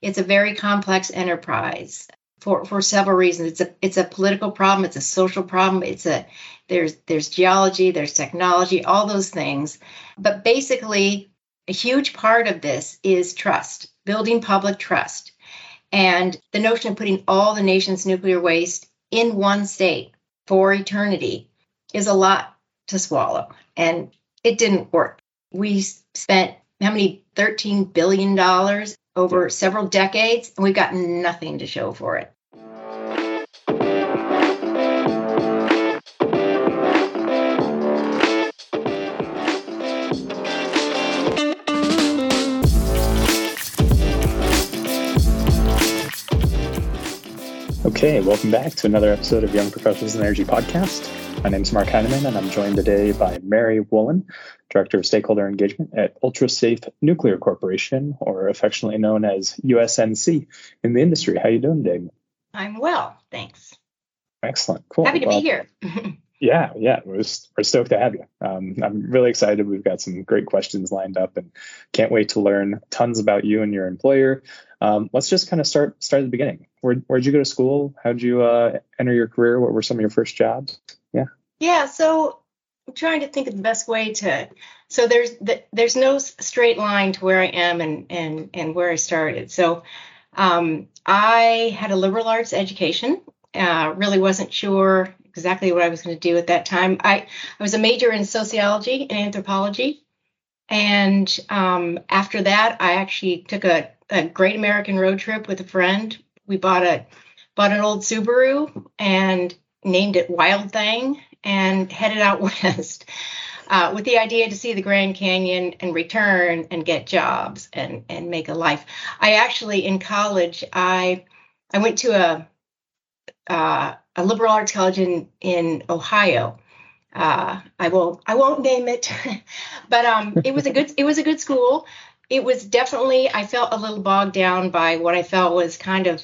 it's a very complex enterprise for, for several reasons. It's a it's a political problem, it's a social problem, it's a there's there's geology, there's technology, all those things. But basically, a huge part of this is trust, building public trust. And the notion of putting all the nation's nuclear waste in one state for eternity is a lot to swallow. And it didn't work. We spent how many $13 billion over several decades, and we've got nothing to show for it. Okay, welcome back to another episode of Young Professionals in Energy podcast. My name is Mark Heineman, and I'm joined today by Mary Woollen, Director of Stakeholder Engagement at Ultrasafe Nuclear Corporation, or affectionately known as USNC in the industry. How you doing today? I'm well, thanks. Excellent, cool. Happy to well, be here. yeah, yeah, we're, we're stoked to have you. Um, I'm really excited. We've got some great questions lined up, and can't wait to learn tons about you and your employer. Um, let's just kind of start start at the beginning. Where where'd you go to school? How'd you uh, enter your career? What were some of your first jobs? Yeah. Yeah. So I'm trying to think of the best way to. So there's the, there's no straight line to where I am and and and where I started. So um, I had a liberal arts education. Uh, really wasn't sure exactly what I was going to do at that time. I I was a major in sociology and anthropology. And um, after that, I actually took a, a great American road trip with a friend we bought a bought an old Subaru and named it Wild Thing and headed out west uh, with the idea to see the Grand Canyon and return and get jobs and and make a life. I actually in college I I went to a uh, a liberal arts college in in Ohio. Uh, I will I won't name it, but um, it was a good it was a good school. It was definitely I felt a little bogged down by what I felt was kind of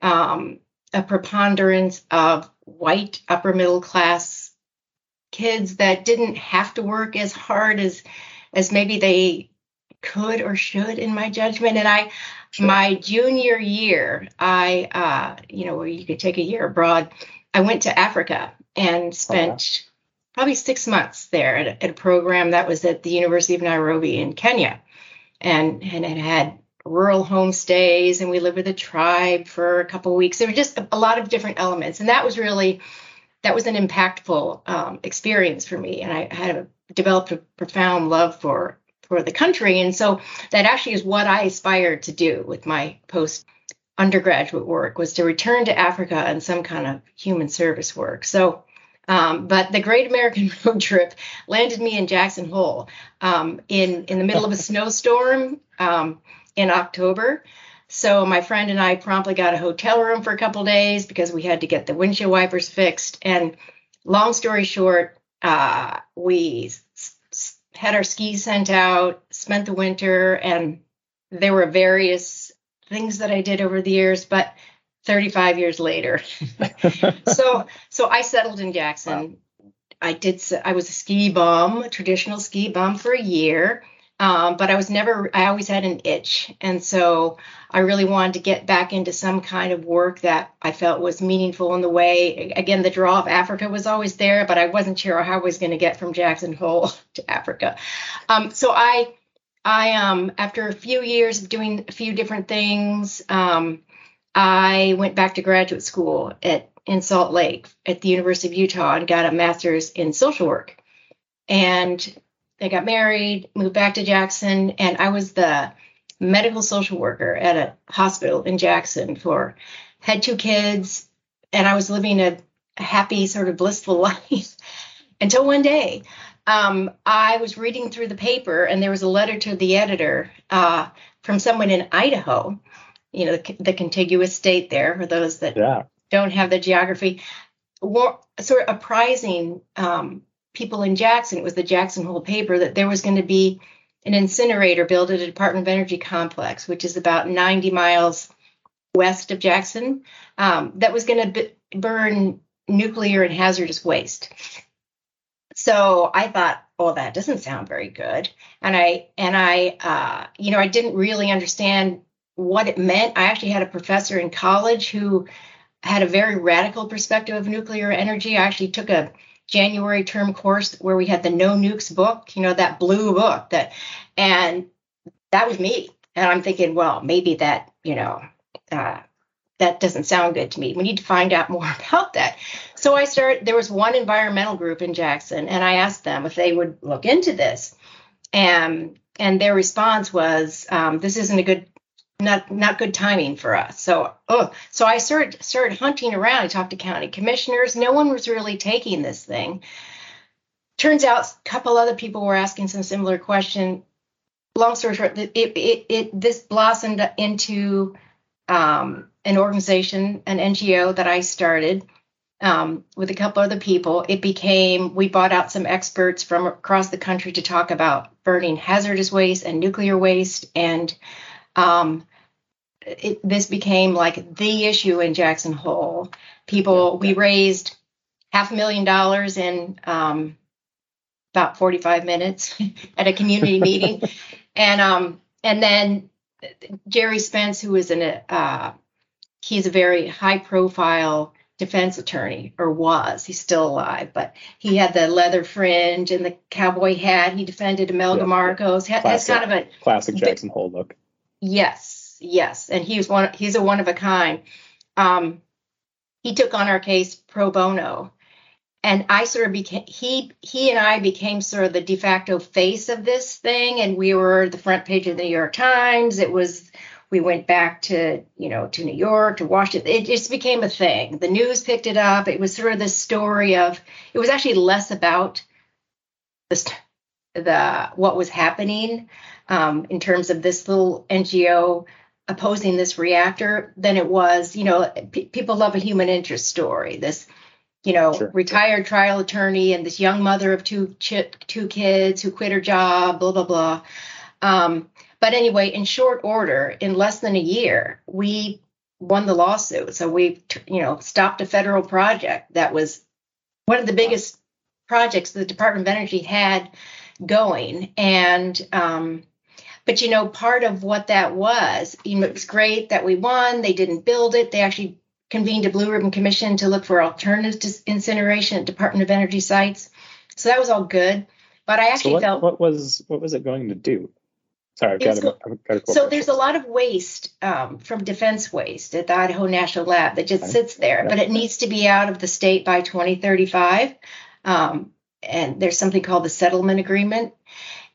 um, a preponderance of white upper middle class kids that didn't have to work as hard as as maybe they could or should in my judgment. And i sure. my junior year i uh you know where you could take a year abroad i went to africa and spent oh, probably six months there at at a program that was at the university of nairobi in kenya and and it had rural homestays and we lived with a tribe for a couple of weeks. There were just a, a, lot of different elements. And that was really, that was an impactful um, experience for me. And I had a, developed a profound love for, for the country. And so that actually is what I aspired to do with my post undergraduate work was to return to Africa and some kind of human service work. So, um, but the Great American Road Trip landed me in Jackson Hole um, in in the middle of a snowstorm. Um, in October. So my friend and I promptly got a hotel room for a couple days because we had to get the windshield wipers fixed. And long story short, uh, we s- had our skis sent out, spent the winter, and there were various things that I did over the years, but 35 years later. so so I settled in Jackson. Wow. I did I was a ski bum, a traditional ski bum for a year. Um, but I was never, I always had an itch. And so I really wanted to get back into some kind of work that I felt was meaningful in the way. Again, the draw of Africa was always there, but I wasn't sure how I was going to get from Jackson Hole to Africa. Um, so I, I, um, after a few years of doing a few different things, um, I went back to graduate school at in Salt Lake at the University of Utah and got a master's in social work. And they got married, moved back to Jackson, and I was the medical social worker at a hospital in Jackson for had two kids, and I was living a, a happy, sort of blissful life until one day um, I was reading through the paper, and there was a letter to the editor uh, from someone in Idaho, you know, the, the, contiguous state there, for those that yeah. don't have the geography, war, sort of apprising um, people in Jackson, it was the Jackson Hole paper, that there was going to be an incinerator built at a Department of Energy complex, which is about 90 miles west of Jackson, um, that was going to b- burn nuclear and hazardous waste. So I thought, well, that doesn't sound very good, and I and I, uh, you know, I didn't really understand what it meant. I actually had a professor in college who had a very radical perspective of nuclear energy. I actually took a January term course where we had the No Nukes book, you know, that blue book that, and that was me. And I'm thinking, well, maybe that, you know, uh, that doesn't sound good to me. We need to find out more about that. So I started, there was one environmental group in Jackson, and I asked them if they would look into this. And, and their response was, um, this isn't a good not not good timing for us. So oh, so I started started hunting around. I talked to county commissioners. No one was really taking this thing. Turns out a couple other people were asking some similar question. Long story short, it it, it this blossomed into um, an organization, an NGO that I started um, with a couple other people. It became we bought out some experts from across the country to talk about burning hazardous waste and nuclear waste and um, it, this became like the issue in Jackson Hole. People, we raised half a million dollars in um, about 45 minutes at a community meeting, and um, and then Gerry Spence, who is an uh, he's a very high profile defense attorney or was he's still alive but he had the leather fringe and the cowboy hat. He defended imelda marcos. Classic, has kind of a classic jackson hole look. Yes yes, and he's one. He's a one of a kind. Um, he took on our case pro bono, and I sort of became he he and I became sort of the de facto face of this thing, and we were the front page of the New York Times. It was we went back to you know to New York to Washington. It just became a thing. The news picked it up. It was sort of the story of. It was actually less about the the what was happening um, in terms of this little NGO opposing this reactor than it was, you know, p- people love a human interest story. This, you know, sure. retired trial attorney and this young mother of two ch- two kids who quit her job, blah blah blah. Um, but anyway, in short order, in less than a year, we won the lawsuit. So we, you know, stopped a federal project that was one of the biggest projects the Department of Energy had going, and um, but you know, part of what that was, you know, it was great that we won. They didn't build it. They actually convened a blue ribbon commission to look for alternatives to incineration at Department of Energy sites. So that was all good. But I actually so what, felt what was what was it going to do? Sorry, I've got, a, I've got a So there's a lot of waste um, from defense waste at the Idaho National Lab that just sits there, but it needs to be out of the state by 2035. Um, and there's something called the settlement agreement.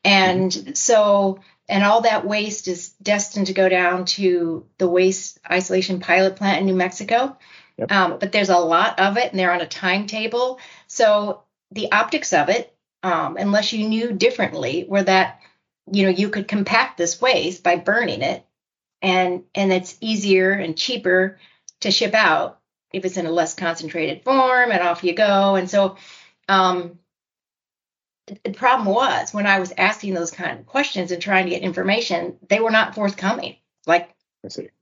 And mm-hmm. so and all that waste is destined to go down to the waste isolation pilot plant in New Mexico. Yep. Um, but there's a lot of it, and they're on a timetable. So the optics of it, um, unless you knew differently, were that you know you could compact this waste by burning it, and and it's easier and cheaper to ship out if it's in a less concentrated form, and off you go. And so um, the problem was when I was asking those kind of questions and trying to get information, they were not forthcoming. Like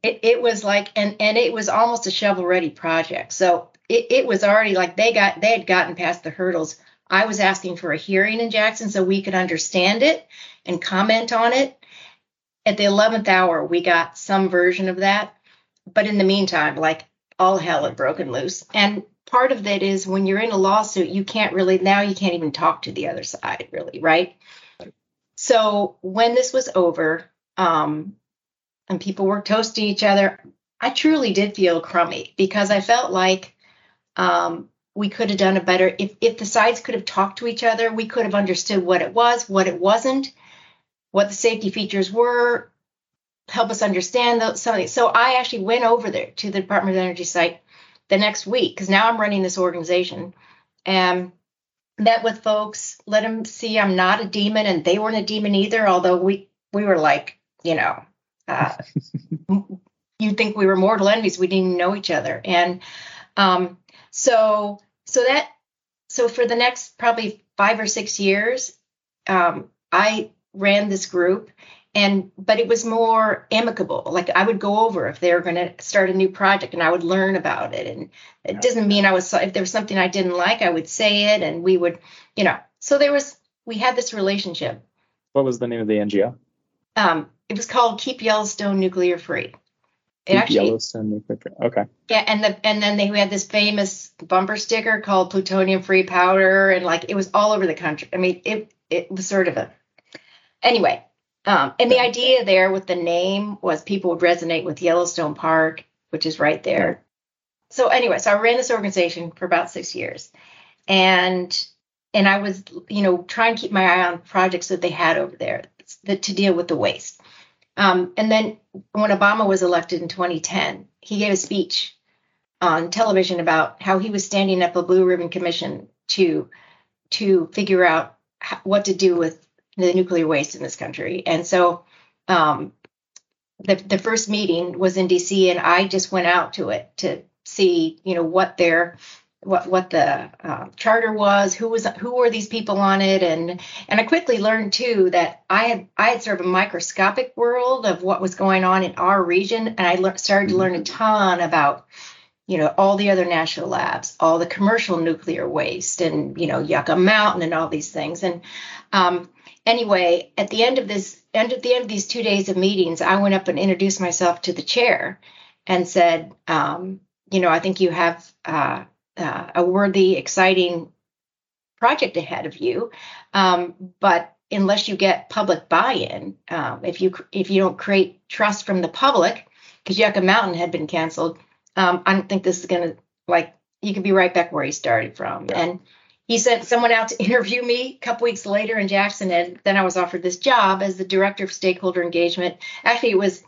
it, it was like and and it was almost a shovel ready project. So it, it was already like they got they had gotten past the hurdles. I was asking for a hearing in Jackson so we could understand it and comment on it. At the 11th hour, we got some version of that. But in the meantime, like all hell had broken loose. And part of that is when you're in a lawsuit, you can't really, now you can't even talk to the other side, really, right? So when this was over, um, and people were toasting each other, I truly did feel crummy because I felt like um, we could have done a better if if the sides could have talked to each other, we could have understood what it was, what it wasn't, what the safety features were, help us understand those something. So I actually went over there to the Department of Energy site the next week because now I'm running this organization and met with folks, let them see I'm not a demon and they weren't a demon either, although we we were like, you know, uh, you'd think we were mortal enemies. We didn't know each other. And um, so so that so for the next probably five or six years, um, I ran this group and but it was more amicable like i would go over if they were going to start a new project and i would learn about it and it doesn't mean i was if there was something i didn't like i would say it and we would you know so there was we had this relationship what was the name of the ngo Um, it was called Keep Yellowstone Nuclear Free. It Keep actually, Yellowstone Nuclear Free. Okay. Yeah, and the and then they had this famous bumper sticker called Plutonium Free Powder, and like it was all over the country. I mean, it it was sort of a anyway. Um, and the idea there with the name was people would resonate with Yellowstone Park, which is right there. So anyway, so I ran this organization for about six years, and and I was, you know, trying to keep my eye on projects that they had over there that, to deal with the waste. Um, and then when Obama was elected in 2010, he gave a speech on television about how he was standing up a blue ribbon commission to to figure out what to do with the nuclear waste in this country. And so um, the the first meeting was in D.C. and I just went out to it to see, you know, what their what what the uh, charter was, who was who were these people on it, and and I quickly learned too that I had I had sort of a microscopic world of what was going on in our region, and I le- started to learn a mm-hmm. ton about you know all the other national labs, all the commercial nuclear waste, and you know Yucca Mountain and all these things. And um, anyway, at the end of this, end at the end of these two days of meetings, I went up and introduced myself to the chair and said, um, you know, I think you have. Uh, uh, a worthy, exciting project ahead of you. Um, but unless you get public buy-in, um, if you if you don't create trust from the public, because Yucca Mountain had been canceled, um, I don't think this is going to like you could be right back where you started from. Yeah. And he sent someone out to interview me a couple weeks later in Jackson, and then I was offered this job as the director of stakeholder engagement. Actually, it was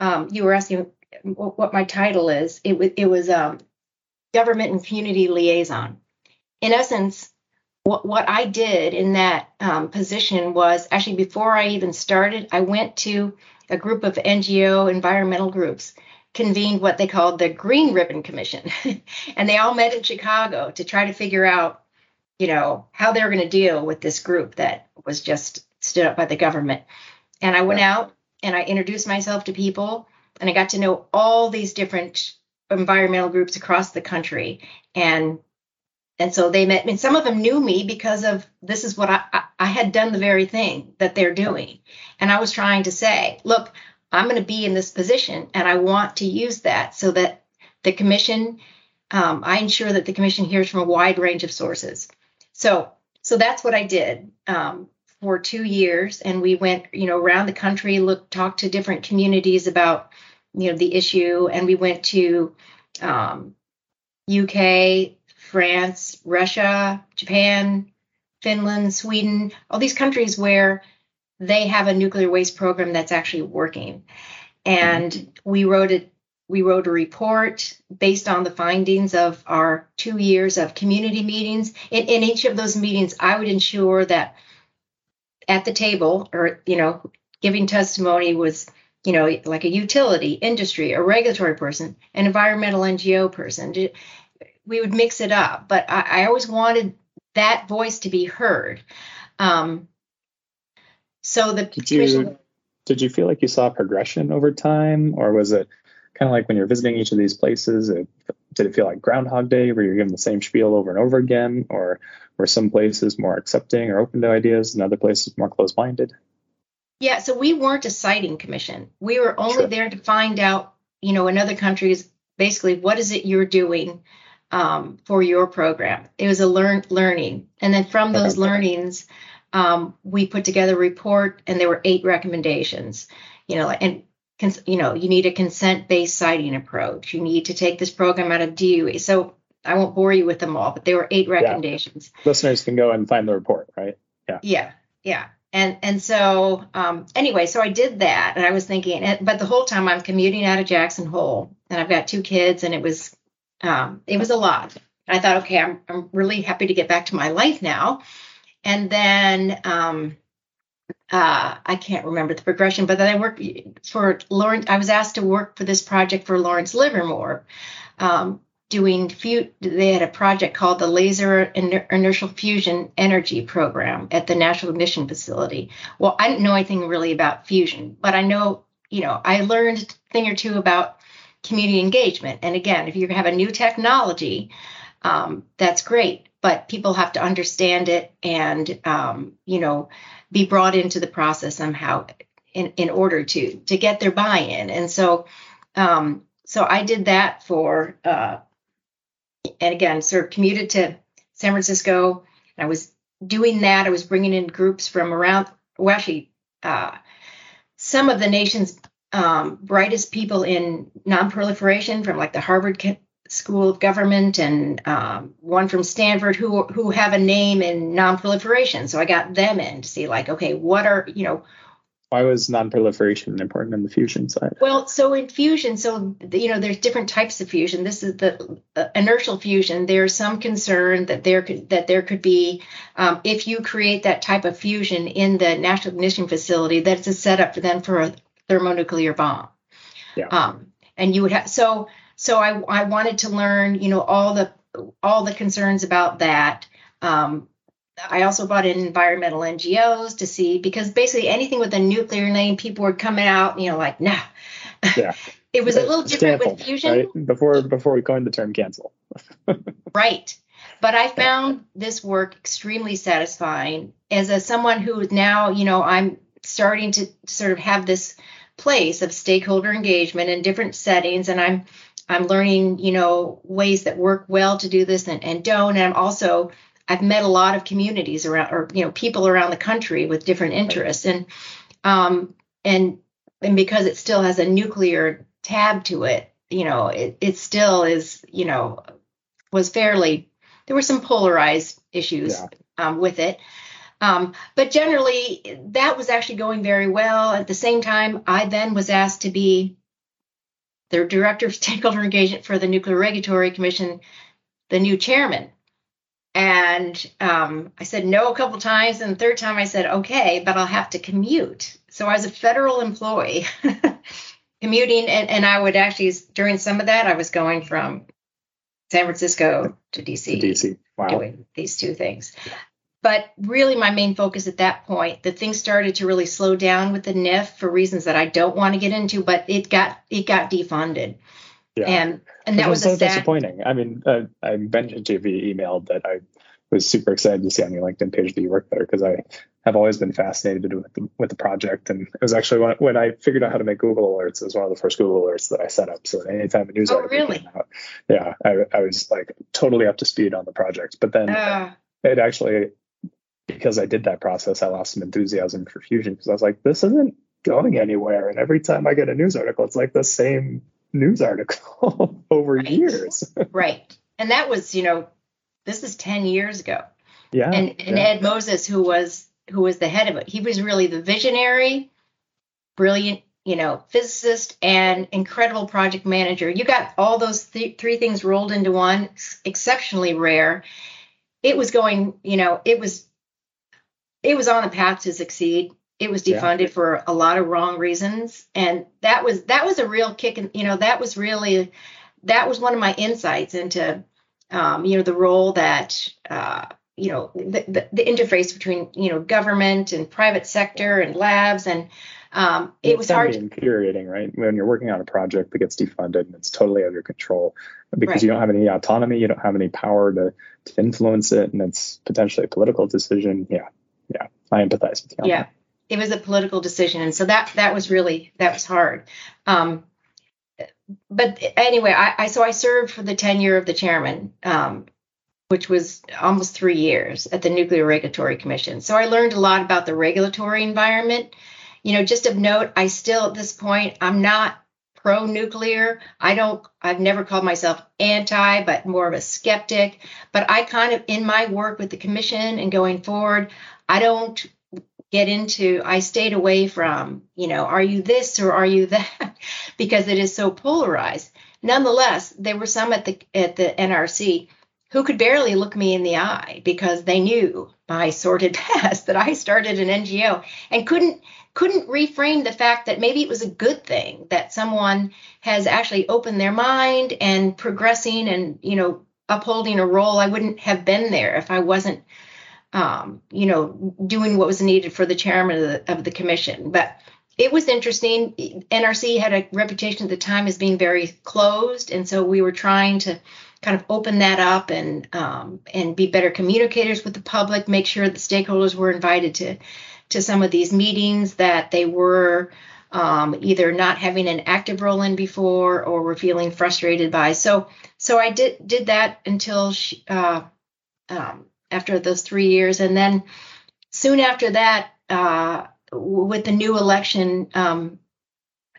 um, you were asking what my title is. It, was it was um, government and community liaison. In essence, what, what I did in that um, position was actually before I even started, I went to a group of NGO environmental groups, convened what they called the Green Ribbon Commission. and they all met in Chicago to try to figure out, you know, how they were going to deal with this group that was just stood up by the government. And I went yeah. out and I introduced myself to people and I got to know all these different environmental groups across the country and and so they met and some of them knew me because of this is what I, I, I had done the very thing that they're doing and i was trying to say look i'm going to be in this position and i want to use that so that the commission um, i ensure that the commission hears from a wide range of sources so so that's what i did um, for two years and we went you know around the country look talked to different communities about you know the issue, and we went to um, UK, France, Russia, Japan, Finland, Sweden, all these countries where they have a nuclear waste program that's actually working. And we wrote it we wrote a report based on the findings of our two years of community meetings. In, in each of those meetings, I would ensure that at the table or, you know, giving testimony was you know, like a utility, industry, a regulatory person, an environmental NGO person. We would mix it up, but I, I always wanted that voice to be heard. Um, so the did you did you feel like you saw progression over time, or was it kind of like when you're visiting each of these places? It, did it feel like Groundhog Day, where you're given the same spiel over and over again, or were some places more accepting or open to ideas, and other places more closed-minded? Yeah, so we weren't a siting commission. We were only sure. there to find out, you know, in other countries, basically, what is it you're doing um, for your program? It was a learn learning, and then from those okay. learnings, um, we put together a report, and there were eight recommendations. You know, and cons- you know, you need a consent-based siting approach. You need to take this program out of DOE. So I won't bore you with them all, but there were eight recommendations. Yeah. Listeners can go and find the report, right? Yeah. Yeah. Yeah and and so um, anyway, so I did that, and I was thinking, but the whole time I'm commuting out of Jackson Hole, and I've got two kids, and it was um, it was a lot. I thought, okay, I'm I'm really happy to get back to my life now, and then um, uh, I can't remember the progression, but then I worked for Lawrence. I was asked to work for this project for Lawrence Livermore, um, doing few they had a project called the laser inertial fusion energy program at the national ignition facility well i didn't know anything really about fusion but i know you know i learned a thing or two about community engagement and again if you have a new technology um, that's great but people have to understand it and um, you know be brought into the process somehow in, in order to to get their buy-in. And so um, so I did that for uh, and again sort of commuted to San Francisco. And I was doing that. I was bringing in groups from around well actually uh, some of the nation's um, brightest people in nonproliferation from like the Harvard School of Government and um, one from Stanford who who have a name in nonproliferation. So I got them in to see like, okay, what are you know why was nonproliferation important in the fusion side? Well, so in fusion, so you know, there's different types of fusion. This is the uh, inertial fusion. There's some concern that there could that there could be, um, if you create that type of fusion in the National Ignition Facility, that's a setup for then for a thermonuclear bomb. Yeah. Um, and you would have so so I I wanted to learn, you know, all the all the concerns about that. Um, I also brought in environmental NGOs to see because basically anything with a nuclear name, people were coming out, you know, like, nah. Yeah. it was a little different with fusion. Right? Before before we coined the term cancel. right. But I found this work extremely satisfying as a someone who now, you know, I'm starting to sort of have this place of stakeholder engagement in different settings and I'm I'm learning, you know, ways that work well to do this and, and don't. And I'm also I've met a lot of communities around, or you know, people around the country with different interests, and um, and and because it still has a nuclear tab to it, you know, it, it still is, you know, was fairly. There were some polarized issues yeah. um, with it, um, but generally that was actually going very well. At the same time, I then was asked to be the director of stakeholder engagement for the Nuclear Regulatory Commission, the new chairman. And um, I said no a couple times, and the third time I said okay, but I'll have to commute. So I was a federal employee commuting, and, and I would actually during some of that I was going from San Francisco to DC, to DC. Wow. doing these two things. But really, my main focus at that point, the thing started to really slow down with the NIF for reasons that I don't want to get into, but it got it got defunded. Yeah. And and that was, was so sad... disappointing. I mean, uh, I mentioned to you via email that I was super excited to see on your LinkedIn page that you work there because I have always been fascinated with the, with the project. And it was actually when, when I figured out how to make Google alerts, it was one of the first Google alerts that I set up. So anytime a news oh, article really? came out, yeah, I, I was like totally up to speed on the project. But then uh. it actually, because I did that process, I lost some enthusiasm for Fusion because I was like, this isn't going anywhere. And every time I get a news article, it's like the same news article over right. years. right. And that was, you know, this is 10 years ago. Yeah. And, and yeah. Ed Moses, who was who was the head of it, he was really the visionary, brilliant, you know, physicist and incredible project manager. You got all those th- three things rolled into one, exceptionally rare. It was going, you know, it was it was on a path to succeed. It was defunded yeah. for a lot of wrong reasons. And that was that was a real kick and you know that was really that was one of my insights into um, you know the role that uh, you know the, the, the, interface between you know government and private sector and labs. And um, it it's was hard infuriating right? When you're working on a project that gets defunded and it's totally out of your control because right. you don't have any autonomy you don't have any power to, to influence it and it's potentially a political decision. Yeah i empathize with you yeah that it was a political decision, and so that that was really that was hard. Um, but anyway, I, I, so I served for the tenure of the chairman, um, which was almost three years at the Nuclear Regulatory Commission. So I learned a lot about the regulatory environment. You know, just of note, I still at this point I'm not pro nuclear. I don't I've never called myself anti, but more of a skeptic. But I kind of in my work with the commission and going forward, I don't get into i stayed away from you know are you this or are you that? Because it is so polarized. Nonetheless there were some at the at the nrc who could barely look me in the eye because they knew my sordid past that i started an ngo and couldn't couldn't reframe the fact that maybe it was a good thing that someone has actually opened their mind and progressing and you know upholding a role i wouldn't have been there if i wasn't um, you know, doing what was needed for the chairman of the, of the commission. But it was interesting. NRC had a reputation at the time as being very closed, and so we were trying to kind of open that up and um, and be better communicators with the public, make sure the stakeholders were invited to to some of these meetings that they were um, either not having an active role in before or were feeling frustrated by. So so I did did that until she, uh, um, after those three years, and then soon after that, uh, with the new election, um,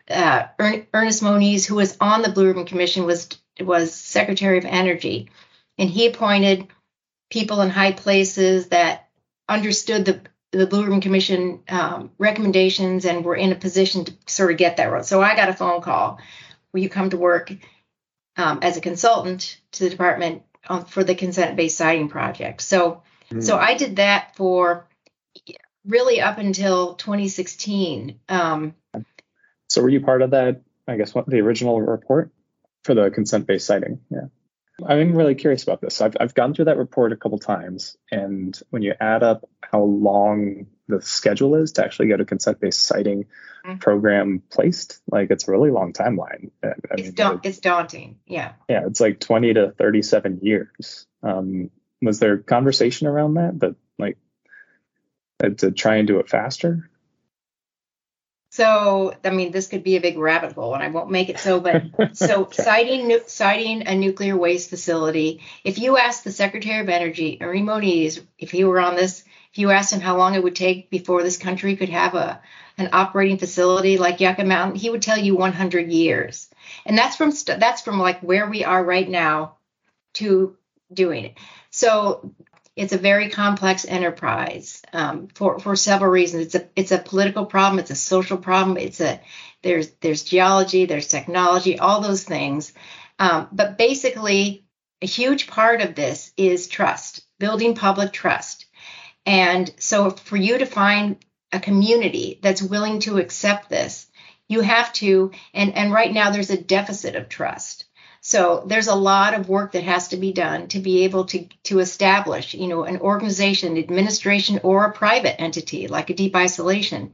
uh, Ernest Moniz, who was on the Blue Ribbon Commission, was was Secretary of Energy, and he appointed people in high places that understood the the Blue Ribbon Commission um, recommendations and were in a position to sort of get that road. So I got a phone call. Will you come to work um, as a consultant to the department um, for the consent-based siting project? So mm. so I did that for really up until 2016. Um, so were you part of that? I guess what the original report for the consent-based siting? Yeah. I'm really curious about this. I've, I've gone through that report a couple times, and when you add up how long the schedule is to actually get a consent-based siting mm-hmm. program placed, like it's a really long timeline. I it's, mean, da- it's daunting. Yeah. Yeah, it's like 20 to 37 years. Um, was there conversation around that that like to try and do it faster? So, I mean, this could be a big rabbit hole, and I won't make it so. But so, okay. siting siting a nuclear waste facility. If you ask the Secretary of Energy, Ernie Moniz, if he were on this, if you asked him how long it would take before this country could have a an operating facility like Yucca Mountain, he would tell you 100 years. And that's from that's from like where we are right now to doing it. So it's a very complex enterprise um, for for several reasons. It's a it's a political problem. It's a social problem. It's a there's there's geology, there's technology, all those things. Um, but basically, a huge part of this is trust, building public trust. And so, for you to find a community that's willing to accept this, you have to. And and right now, there's a deficit of trust. So there's a lot of work that has to be done to be able to to establish, you know, an organization, administration, or a private entity like a deep isolation.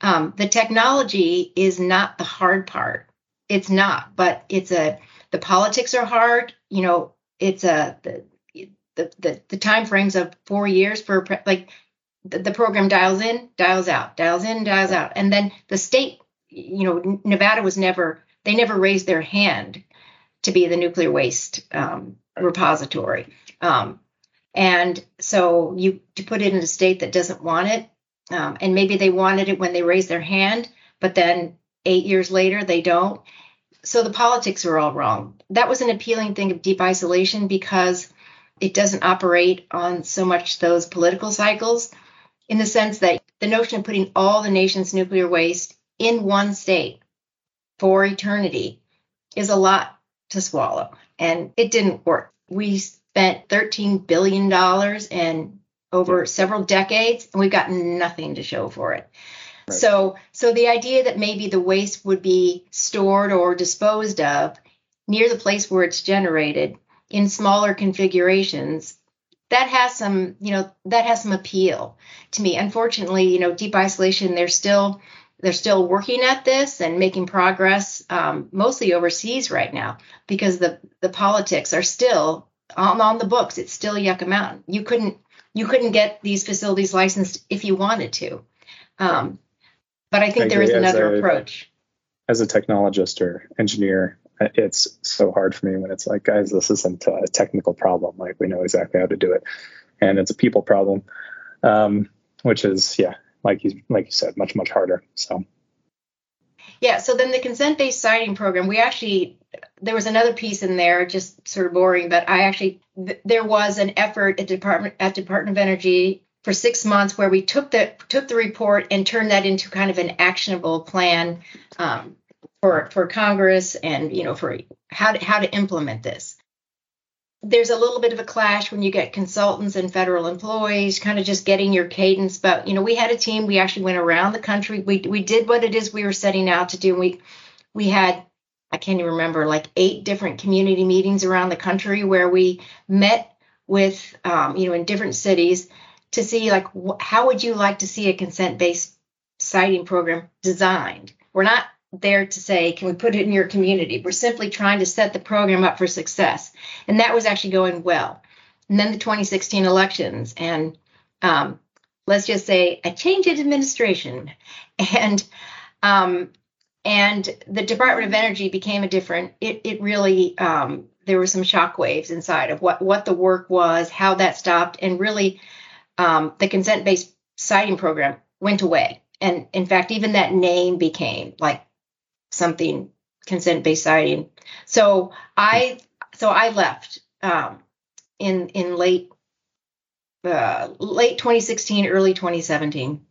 Um, the technology is not the hard part. It's not, but it's a the politics are hard. You know, it's a the the the, the time frames of four years for like the, the program dials in, dials out, dials in, dials out, and then the state. You know, Nevada was never they never raised their hand to be the nuclear waste um, repository. Um, and so you to put it in a state that doesn't want it, um, and maybe they wanted it when they raised their hand, but then eight years later they don't. So the politics are all wrong. That was an appealing thing of deep isolation because it doesn't operate on so much those political cycles in the sense that the notion of putting all the nation's nuclear waste in one state for eternity is a lot to swallow. And it didn't work. We spent $13 billion and over several decades, and we've got nothing to show for it. Right. So, so the idea that maybe the waste would be stored or disposed of near the place where it's generated in smaller configurations, that has some, you know, that has some appeal to me. Unfortunately, you know, deep isolation, they're still they're still working at this and making progress, um, mostly overseas right now, because the the politics are still on, on the books. It's still Yucca Mountain. You couldn't you couldn't get these facilities licensed if you wanted to. Um, but I think I there is another a, approach. As a technologist or engineer, it's so hard for me when it's like, guys, this isn't a technical problem. Like we know exactly how to do it, and it's a people problem, um, which is yeah, like you like you said, much much harder. So. Yeah. So then the consent-based siting program, we actually there was another piece in there, just sort of boring, but I actually th- there was an effort at Department at Department of Energy for six months where we took the took the report and turned that into kind of an actionable plan um, for for Congress and you know for how to how to implement this. There's a little bit of a clash when you get consultants and federal employees kind of just getting your cadence but you know we had a team we actually went around the country. We we did what it is we were setting out to do. We we had i can't even remember like eight different community meetings around the country where we met with um, you know in different cities to see like wh- how would you like to see a consent based siting program designed? We're not there to say, can we put it in your community? We're simply trying to set the program up for success. And that was actually going well. And then the 2016 elections, and um, let's just say a change in administration, and um, and the Department of Energy became a different. It it really um, there were some shock waves inside of what what the work was, how that stopped, and really um, the consent based siting program went away. And in fact, even that name became like something consent based siting. So I so I left um, in in late uh, late 2016, early 2017.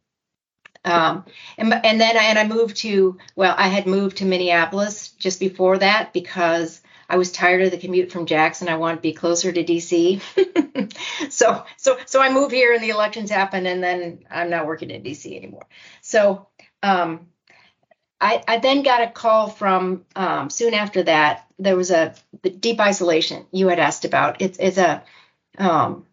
Um, and, and then I, and I moved to well, I had moved to Minneapolis just before that because I was tired of the commute from Jackson. I wanted to be closer to DC. so so so I moved here and the elections happened and then I'm not working in DC anymore. So um, I, I then got a call from um, soon after that. There was a the deep isolation you had asked about. It's, it's a um,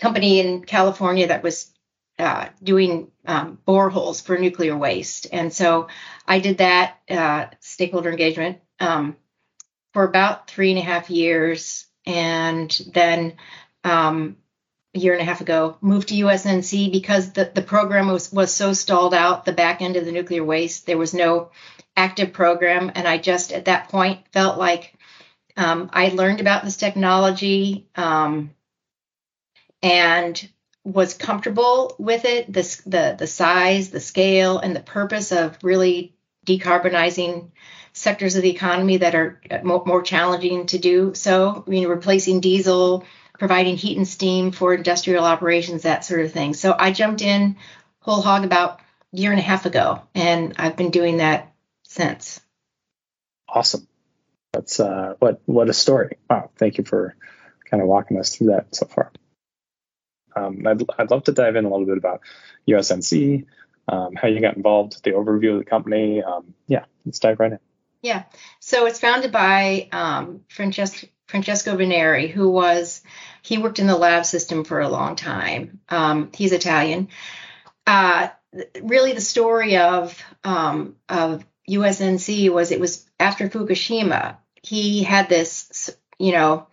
company in California that was uh, doing um, boreholes for nuclear waste, and so I did that uh, stakeholder engagement um, for about three and a half years, and then um, a year and a half ago moved to USNC because the, the program was, was so stalled out, the back end of the nuclear waste. There was no active program. And I just at that point felt like um, I learned about this technology um, and was comfortable with it, the, the, the size, the scale, and the purpose of really decarbonizing sectors of the economy that are more, more challenging to do so. I mean, replacing diesel, providing heat and steam for industrial operations, that sort of thing. So I jumped in whole hog about a year and a half ago, and I've been doing that since. Awesome. That's uh, what what a story. Wow. Thank you for kind of walking us through that so far. Um, I'd, I'd love to dive in a little bit about USNC, um, how you got involved, the overview of the company. Um, yeah, let's dive right in. Yeah. So it's founded by um, Francesco, Francesco Venneri, who was, he worked in the lab system for a long time. Um, he's Italian. Uh, really, the story of, um, of USNC was it was after Fukushima. He had this, you know,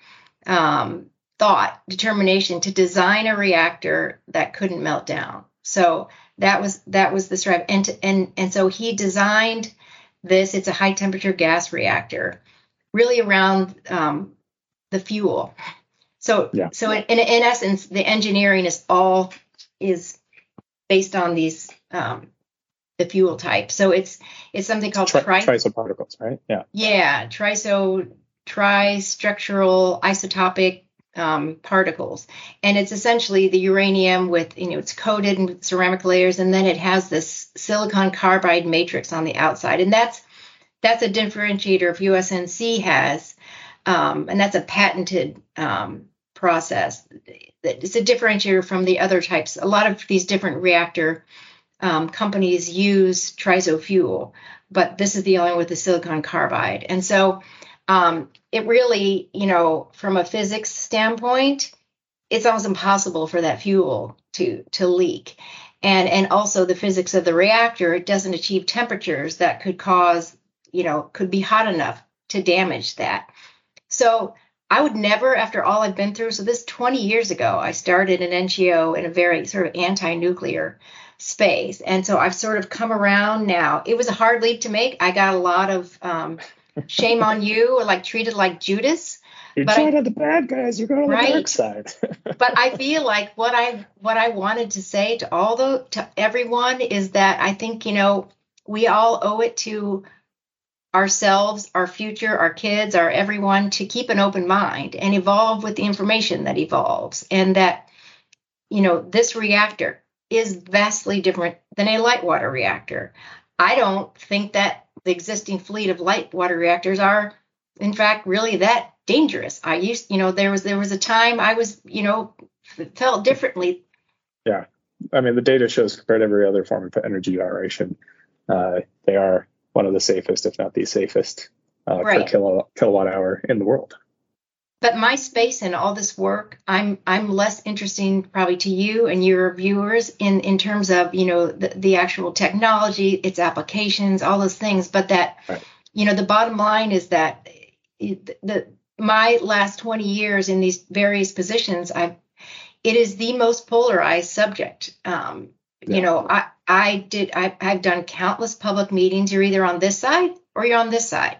um, thought, determination to design a reactor that couldn't melt down. So that was that was the strive, and and and so he designed this. It's a high temperature gas reactor, really around um, the fuel. So yeah. so in, in, in essence, the engineering is all is based on these um, the fuel type. So it's it's something called Tri- tri- triso particles, right? Yeah. Yeah, triso tri-structural isotopic um, particles, and it's essentially the uranium with you know it's coated in ceramic layers, and then it has this silicon carbide matrix on the outside, and that's that's a differentiator if USNC has um, and that's a patented um, process. It's a differentiator from the other types. A lot of these different reactor um, companies use triso fuel, but this is the only one with the silicon carbide. And so um, it really, you know, from a physics standpoint, it's almost impossible for that fuel to to leak. And and also the physics of the reactor, it doesn't achieve temperatures that could cause, you know, could be hot enough to damage that. So I would never, after all I've been through, so this 20 years ago, I started an NGO in a very sort of anti nuclear space. And so I've sort of come around now. It was a hard leap to make. I got a lot of um, shame on you, or like treated like Judas. You're but I, the bad guys. You're going on right? the dark side. but I feel like what I what I wanted to say to all the to everyone is that I think you know we all owe it to ourselves, our future, our kids, our everyone to keep an open mind and evolve with the information that evolves. And that, you know, this reactor is vastly different than a light water reactor. I don't think that the existing fleet of light water reactors are, in fact, really that dangerous. I used, you know, there was there was a time I was, you know, felt differently. Yeah, I mean, the data shows compared to every other form of energy generation, uh, they are one of the safest, if not the safest, uh, right. per kilo, kilowatt hour in the world. But my space and all this work, I'm I'm less interesting probably to you and your viewers in in terms of you know the, the actual technology, its applications, all those things. But that right. you know the bottom line is that the my last 20 years in these various positions, I've it is the most polarized subject. Um, yeah. You know, I I did I, I've done countless public meetings. You're either on this side or you're on this side,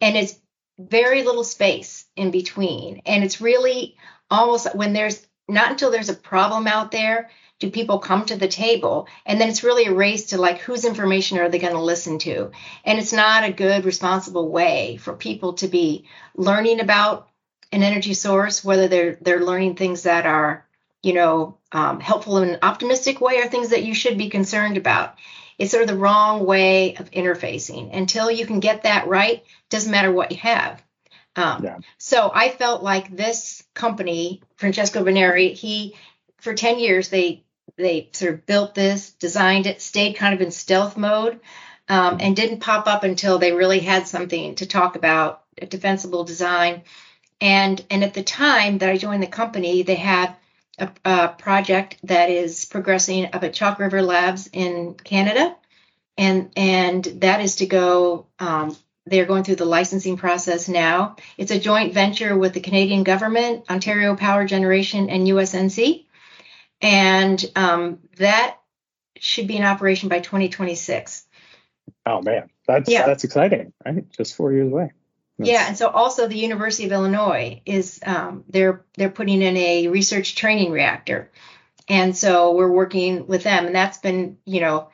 and it's very little space in between. And it's really almost when there's not until there's a problem out there do people come to the table and then it's really a race to like whose information are they going to listen to and it's not a good responsible way for people to be learning about an energy source whether they're they're learning things that are you know um, helpful in an optimistic way are things that you should be concerned about it's sort of the wrong way of interfacing until you can get that right doesn't matter what you have um, yeah. So I felt like this company, Francesco Venneri, he for 10 years they they sort of built this, designed it, stayed kind of in stealth mode, um, and didn't pop up until they really had something to talk about, a defensible design. And and at the time that I joined the company, they had a, a project that is progressing up at Chalk River Labs in Canada, and and that is to go um, they're going through the licensing process now. It's a joint venture with the Canadian government, Ontario Power Generation, and USNC. And um, that should be in operation by 2026. Oh man, that's yeah. that's exciting, right? Just four years away. That's... Yeah, and so also the University of Illinois is um, they're they're putting in a research training reactor, and so we're working with them, and that's been you know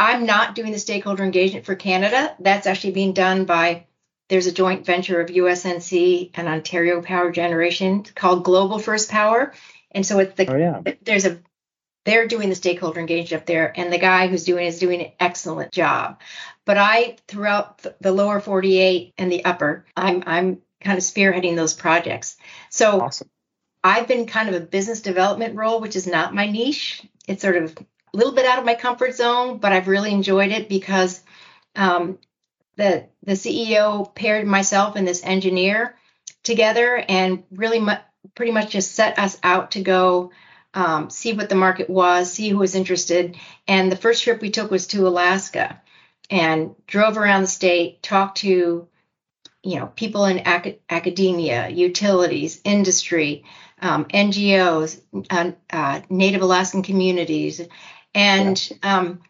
I'm not doing the stakeholder engagement for Canada. That's actually being done by there's a joint venture of USNC and Ontario Power Generation called Global First Power, and so it's the oh, yeah. there's a they're doing the stakeholder engagement up there, and the guy who's doing is doing an excellent job. But I throughout the lower 48 and the upper, I'm I'm kind of spearheading those projects. So awesome. I've been kind of a business development role, which is not my niche. It's sort of a little bit out of my comfort zone, but I've really enjoyed it because um, the the CEO paired myself and this engineer together and really mu- pretty much just set us out to go um, see what the market was, see who was interested. And the first trip we took was to Alaska and drove around the state, talked to you know people in ac- academia, utilities, industry, um, NGOs, uh, uh, Native Alaskan communities, and yeah. um,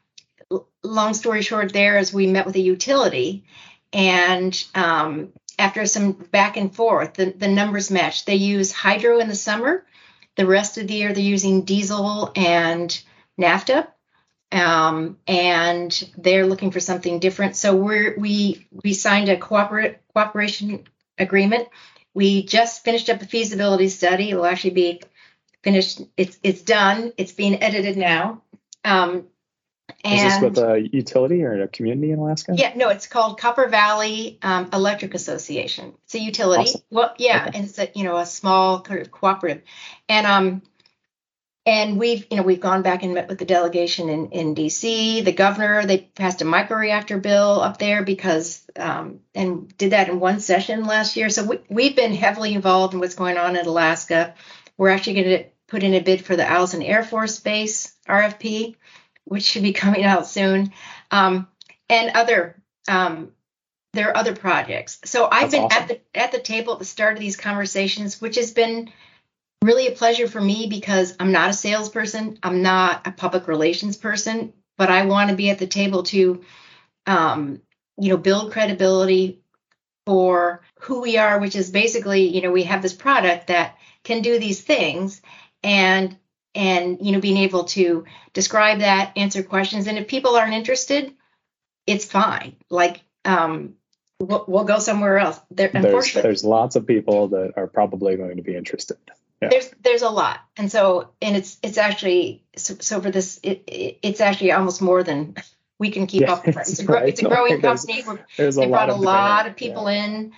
long story short, there is we met with a utility, and um, after some back and forth, the, the numbers matched. They use hydro in the summer. The rest of the year, they're using diesel and naphtha. Um, and they're looking for something different. So we're, we we signed a cooperate, cooperation agreement. We just finished up a feasibility study. It will actually be finished. It's it's done. It's being edited now. Um, and, Is this with a utility or a community in Alaska? Yeah, no, it's called Copper Valley um, Electric Association. It's a utility. Awesome. Well, yeah, okay. and it's a you know a small kind of cooperative, and um, and we've you know we've gone back and met with the delegation in in D.C. The governor they passed a microreactor bill up there because um, and did that in one session last year. So we, we've been heavily involved in what's going on in Alaska. We're actually going to put in a bid for the Eielson Air Force Base RFP which should be coming out soon, um, and other. Um, there are other projects. So I've That's been awesome. at the at the table at the start of these conversations, which has been really a pleasure for me because I'm not a salesperson, I'm not a public relations person, but I want to be at the table to, um, you know, build credibility for who we are, which is basically, you know, we have this product that can do these things, and and you know being able to describe that answer questions and if people aren't interested it's fine like um we'll, we'll go somewhere else there, there's, there's lots of people that are probably going to be interested yeah. there's there's a lot and so and it's it's actually so, so for this it, it, it's actually almost more than we can keep yeah, up with it's, a, right. it's a growing company there's, there's they brought a lot of people yeah. in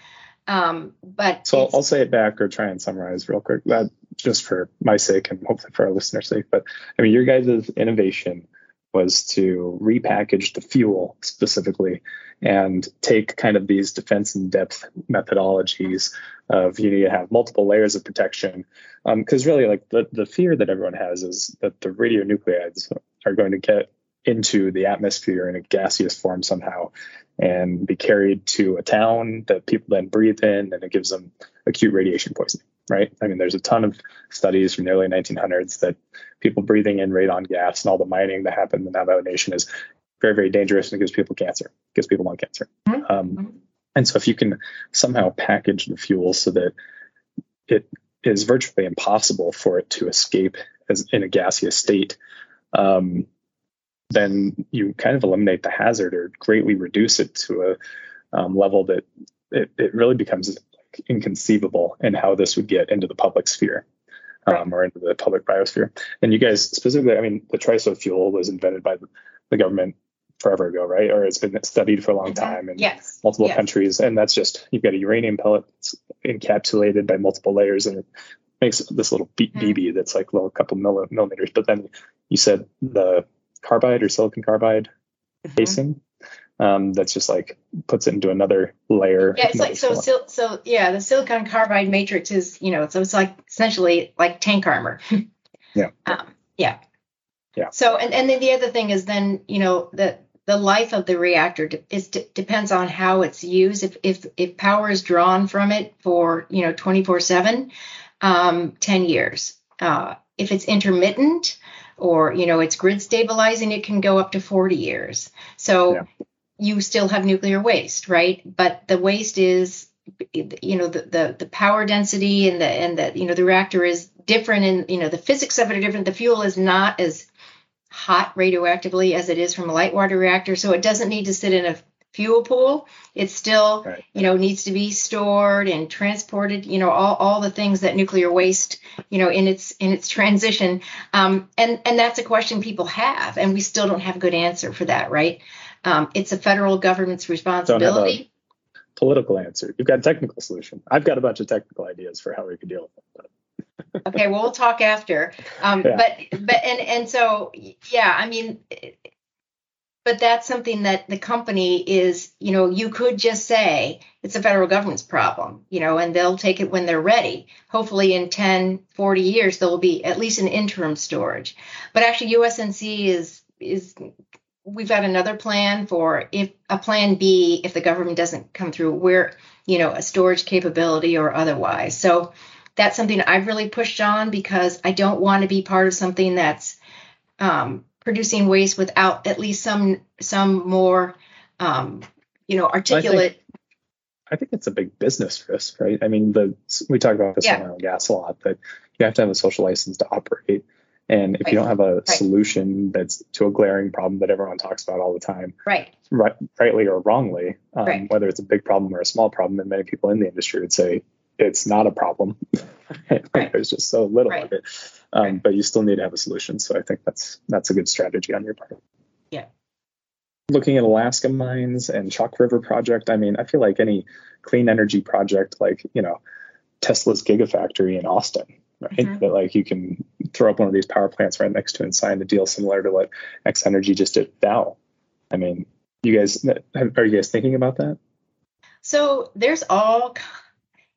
um, but so I'll say it back or try and summarize real quick. That just for my sake and hopefully for our listeners' sake. But I mean, your guys' innovation was to repackage the fuel specifically and take kind of these defense in depth methodologies of you need to have multiple layers of protection because um, really like the, the fear that everyone has is that the radionuclides are going to get into the atmosphere in a gaseous form somehow and be carried to a town that people then breathe in and it gives them acute radiation poisoning right i mean there's a ton of studies from the early 1900s that people breathing in radon gas and all the mining that happened in the navajo nation is very very dangerous and it gives people cancer it gives people lung cancer mm-hmm. um, and so if you can somehow package the fuel so that it is virtually impossible for it to escape as in a gaseous state um, then you kind of eliminate the hazard or greatly reduce it to a um, level that it, it really becomes inconceivable in how this would get into the public sphere um, or into the public biosphere. And you guys specifically, I mean, the triso fuel was invented by the government forever ago, right? Or it's been studied for a long mm-hmm. time in yes. multiple yes. countries. And that's just, you've got a uranium pellet that's encapsulated by multiple layers and it makes this little BB mm-hmm. that's like a little couple millimeters. But then you said the carbide or silicon carbide mm-hmm. casing. Um, that's just like puts it into another layer. Yeah, it's like so, so so yeah, the silicon carbide matrix is you know so it's like essentially like tank armor. yeah. Um, yeah. Yeah. So and and then the other thing is then you know the the life of the reactor is depends on how it's used. If if if power is drawn from it for you know 24 seven, um, 10 years. Uh, if it's intermittent, or you know it's grid stabilizing it can go up to 40 years. So yeah. you still have nuclear waste right? But the waste is you know the, the the power density and the and the you know the reactor is different and you know the physics of it are different. The fuel is not as hot radioactively as it is from a light water reactor. So it doesn't need to sit in a fuel pool. It still, right. you know, needs to be stored and transported. You know, all, all the things that nuclear waste, you know, in its in its transition. Um, and and that's a question people have, and we still don't have a good answer for that, right? Um, it's a federal government's responsibility. political answer. You've got a technical solution. I've got a bunch of technical ideas for how we could deal with it. okay, well, we'll talk after. Um, yeah. But but and and so yeah, I mean, but that's something that the company is, you know, you could just say it's a federal government's problem, you know, and they'll take it when they're ready. Hopefully in 10, 40 years, there will be at least an interim storage. But actually, USNC is, is, we've got another plan for if a plan B, if the government doesn't come through, where, you know, a storage capability or otherwise. So that's something I've really pushed on because I don't want to be part of something that's, um, producing waste without at least some some more um, you know articulate. I think, it's a big business risk, right? I mean, the we talk about this yeah. on oil gas a lot, that you have to have a social license to operate. And if right. you don't have a right. solution that's to a glaring problem that everyone talks about all the time, right, right rightly or wrongly, um, right. whether it's a big problem or a small problem, and many people in the industry would say it's not a problem. There's just so little of it um, but you still need to have a solution. So I think that's that's a good strategy on your part. Yeah. Looking at Alaska mines and Chalk River project, I mean, I feel like any clean energy project, like you know, Tesla's Gigafactory in Austin, right? Mm-hmm. That like you can throw up one of these power plants right next to and sign a deal similar to what X Energy just did Dow. I mean, you guys, are you guys thinking about that? So there's all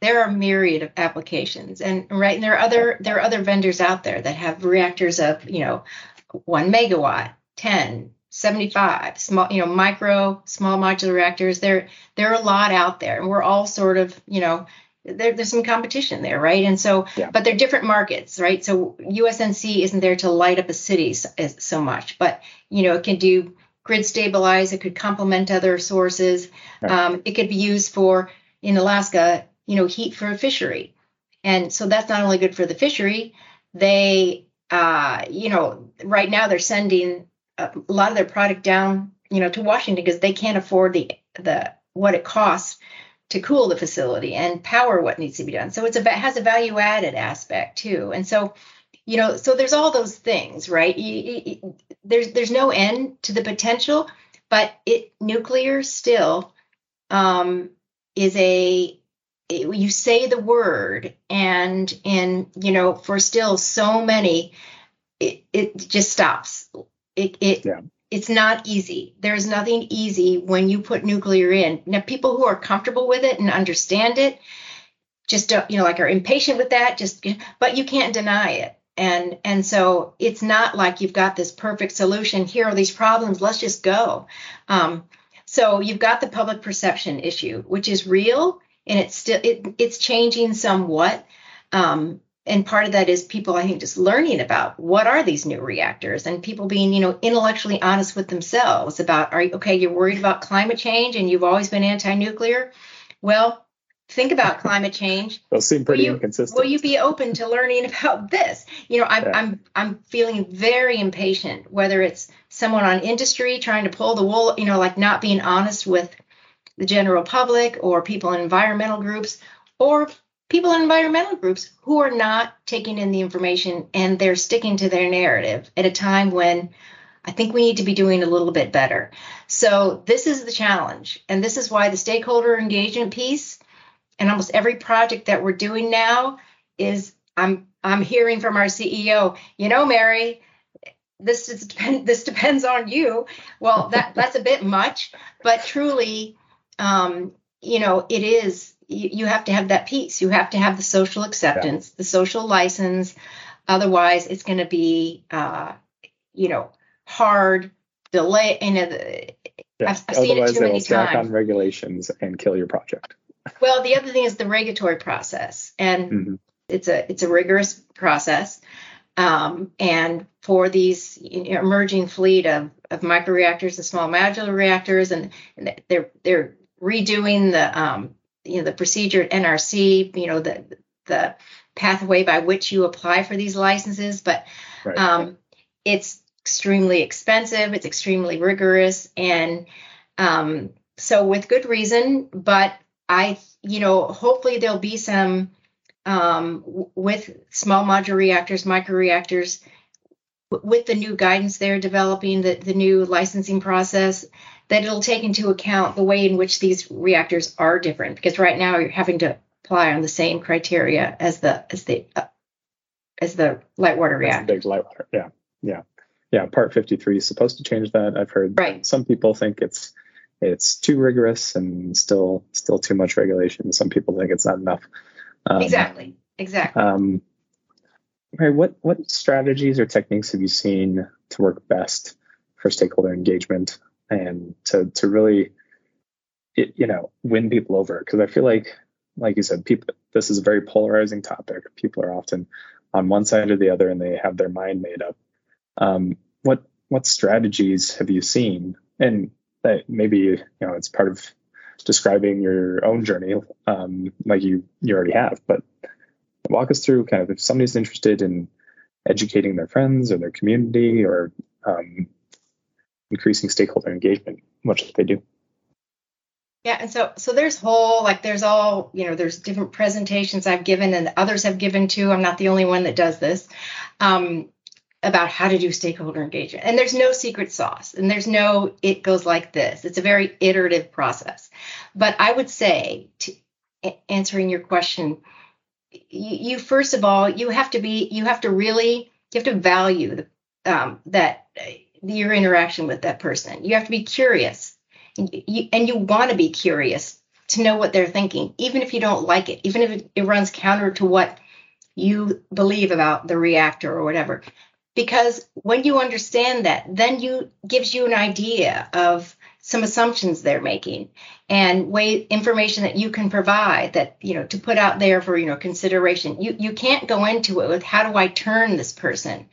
there are myriad of applications and right and there are other there are other vendors out there that have reactors of you know one megawatt 10 75 small you know micro small modular reactors there there are a lot out there and we're all sort of you know there, there's some competition there right and so yeah. but they're different markets right so usnc isn't there to light up a city so, so much but you know it can do grid stabilize it could complement other sources right. um, it could be used for in alaska you know, heat for a fishery. And so that's not only good for the fishery, they, uh, you know, right now they're sending a lot of their product down, you know, to Washington because they can't afford the the what it costs to cool the facility and power what needs to be done. So it's a it has a value added aspect too. And so, you know, so there's all those things, right? You, you, there's there's no end to the potential, but it nuclear still um, is a you say the word and and you know for still so many it, it just stops. It it yeah. it's not easy. There's nothing easy when you put nuclear in. Now people who are comfortable with it and understand it just don't you know like are impatient with that just but you can't deny it. And and so it's not like you've got this perfect solution. Here are these problems. Let's just go. Um, so you've got the public perception issue which is real and it's still it, it's changing somewhat um, and part of that is people i think just learning about what are these new reactors and people being you know intellectually honest with themselves about are you okay you're worried about climate change and you've always been anti-nuclear well think about climate change. Those seem pretty will you, inconsistent. Will you be open to learning about this? You know, I'm yeah. I'm I'm feeling very impatient. Whether it's someone on industry trying to pull the wool, you know, like not being honest with the general public, or people in environmental groups, or people in environmental groups who are not taking in the information and they're sticking to their narrative at a time when I think we need to be doing a little bit better. So this is the challenge, and this is why the stakeholder engagement piece and almost every project that we're doing now is I'm I'm hearing from our CEO, you know, Mary, this is this depends on you. Well, that that's a bit much, but truly, um, you know, it is. You, you, have to have that piece. You have to have the social acceptance, yeah. the social license. Otherwise, it's going to be, uh, you know, hard delay. You know, yeah. I've, I've seen it too many times. on regulations and kill your project. Well, the other thing is the regulatory process, and mm-hmm. it's a it's a rigorous process. Um, and for these emerging fleet of, of microreactors and small modular reactors, and, and they're they're redoing the um, you know the procedure at NRC, you know the the pathway by which you apply for these licenses, but right. um, it's extremely expensive, it's extremely rigorous, and um, so with good reason, but I, you know, hopefully there'll be some um, with small modular reactors, microreactors, with the new guidance they're developing, the, the new licensing process, that it'll take into account the way in which these reactors are different. Because right now you're having to apply on the same criteria as the as the uh, as the light water reactor. Big light water, yeah, yeah, yeah. Part 53 is supposed to change that. I've heard. Right. Some people think it's it's too rigorous and still still too much regulation. Some people think it's not enough. Um, exactly. Exactly. Um, Mary, what what strategies or techniques have you seen to work best for stakeholder engagement and to to really you know win people over? Because I feel like, like you said, people this is a very polarizing topic. People are often on one side or the other, and they have their mind made up. Um, what what strategies have you seen? And maybe you know it's part of describing your own journey um, like you you already have but walk us through kind of if somebody's interested in educating their friends or their community or um, increasing stakeholder engagement much should they do yeah and so so there's whole like there's all you know there's different presentations i've given and others have given too i'm not the only one that does this um, about how to do stakeholder engagement. And there's no secret sauce and there's no, it goes like this. It's a very iterative process. But I would say, to answering your question, you, you first of all, you have to be, you have to really, you have to value the, um, that your interaction with that person. You have to be curious. And you, and you want to be curious to know what they're thinking, even if you don't like it, even if it, it runs counter to what you believe about the reactor or whatever. Because when you understand that then you gives you an idea of some assumptions they're making and way information that you can provide that you know to put out there for you know consideration. You you can't go into it with how do i turn this person?